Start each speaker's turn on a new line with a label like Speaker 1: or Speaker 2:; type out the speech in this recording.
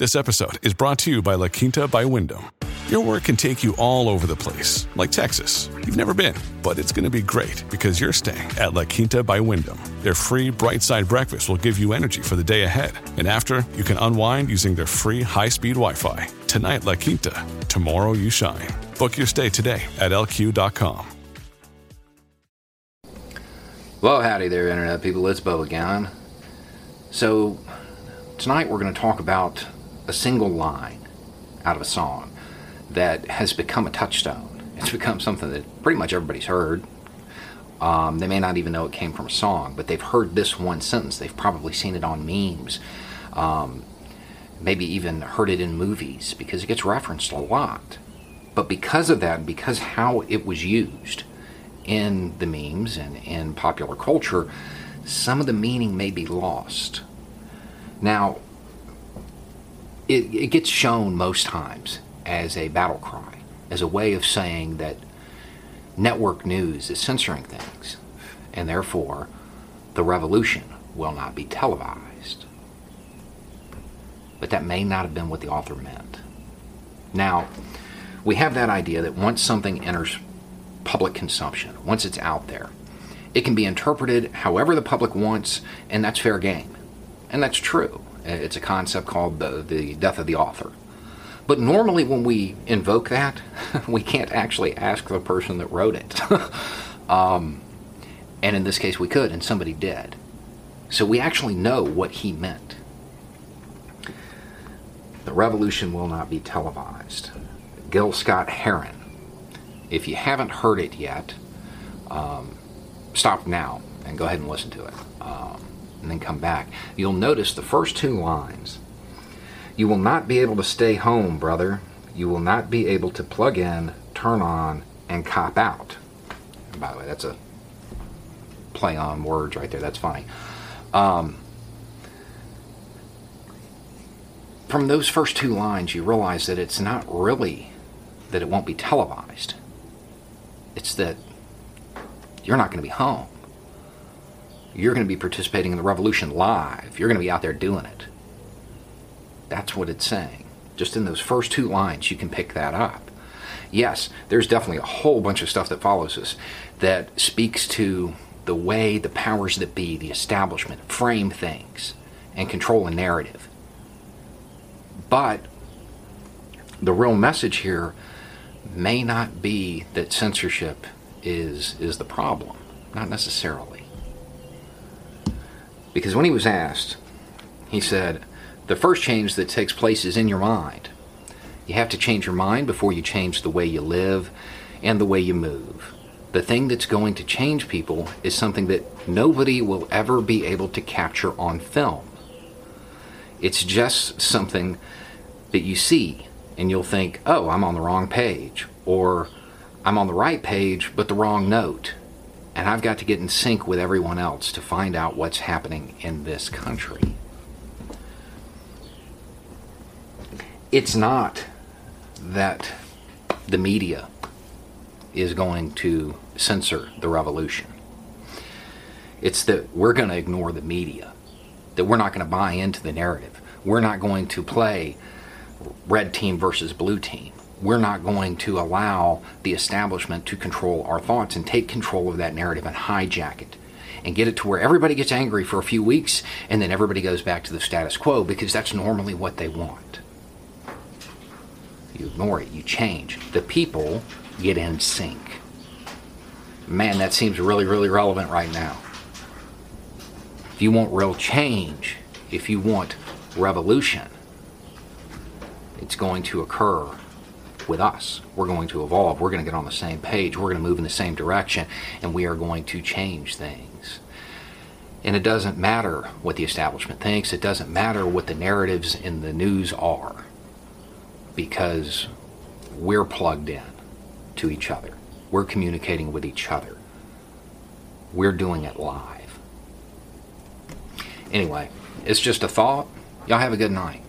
Speaker 1: This episode is brought to you by La Quinta by Wyndham. Your work can take you all over the place, like Texas. You've never been, but it's going to be great because you're staying at La Quinta by Wyndham. Their free bright side breakfast will give you energy for the day ahead. And after, you can unwind using their free high speed Wi Fi. Tonight, La Quinta. Tomorrow, you shine. Book your stay today at lq.com.
Speaker 2: Well, howdy there, Internet people. It's Beau again. So, tonight we're going to talk about a single line out of a song that has become a touchstone. It's become something that pretty much everybody's heard. Um, they may not even know it came from a song, but they've heard this one sentence. They've probably seen it on memes, um, maybe even heard it in movies because it gets referenced a lot. But because of that, because how it was used in the memes and in popular culture, some of the meaning may be lost. Now, it, it gets shown most times as a battle cry, as a way of saying that network news is censoring things, and therefore the revolution will not be televised. But that may not have been what the author meant. Now, we have that idea that once something enters public consumption, once it's out there, it can be interpreted however the public wants, and that's fair game. And that's true. It's a concept called the, the death of the author. But normally, when we invoke that, we can't actually ask the person that wrote it. um, and in this case, we could, and somebody did. So we actually know what he meant. The revolution will not be televised. Gil Scott Heron. If you haven't heard it yet, um, stop now and go ahead and listen to it. Um, and then come back. You'll notice the first two lines. You will not be able to stay home, brother. You will not be able to plug in, turn on, and cop out. And by the way, that's a play on words right there. That's funny. Um, from those first two lines, you realize that it's not really that it won't be televised. It's that you're not going to be home. You're going to be participating in the revolution live. You're going to be out there doing it. That's what it's saying. Just in those first two lines, you can pick that up. Yes, there's definitely a whole bunch of stuff that follows this that speaks to the way the powers that be, the establishment, frame things and control a narrative. But the real message here may not be that censorship is is the problem, not necessarily. Because when he was asked, he said, the first change that takes place is in your mind. You have to change your mind before you change the way you live and the way you move. The thing that's going to change people is something that nobody will ever be able to capture on film. It's just something that you see and you'll think, oh, I'm on the wrong page, or I'm on the right page but the wrong note and I've got to get in sync with everyone else to find out what's happening in this country. It's not that the media is going to censor the revolution. It's that we're going to ignore the media, that we're not going to buy into the narrative. We're not going to play red team versus blue team we're not going to allow the establishment to control our thoughts and take control of that narrative and hijack it and get it to where everybody gets angry for a few weeks and then everybody goes back to the status quo because that's normally what they want. You ignore it, you change. The people get in sync. Man, that seems really, really relevant right now. If you want real change, if you want revolution, it's going to occur with us. We're going to evolve. We're going to get on the same page. We're going to move in the same direction, and we are going to change things. And it doesn't matter what the establishment thinks, it doesn't matter what the narratives in the news are, because we're plugged in to each other. We're communicating with each other. We're doing it live. Anyway, it's just a thought. Y'all have a good night.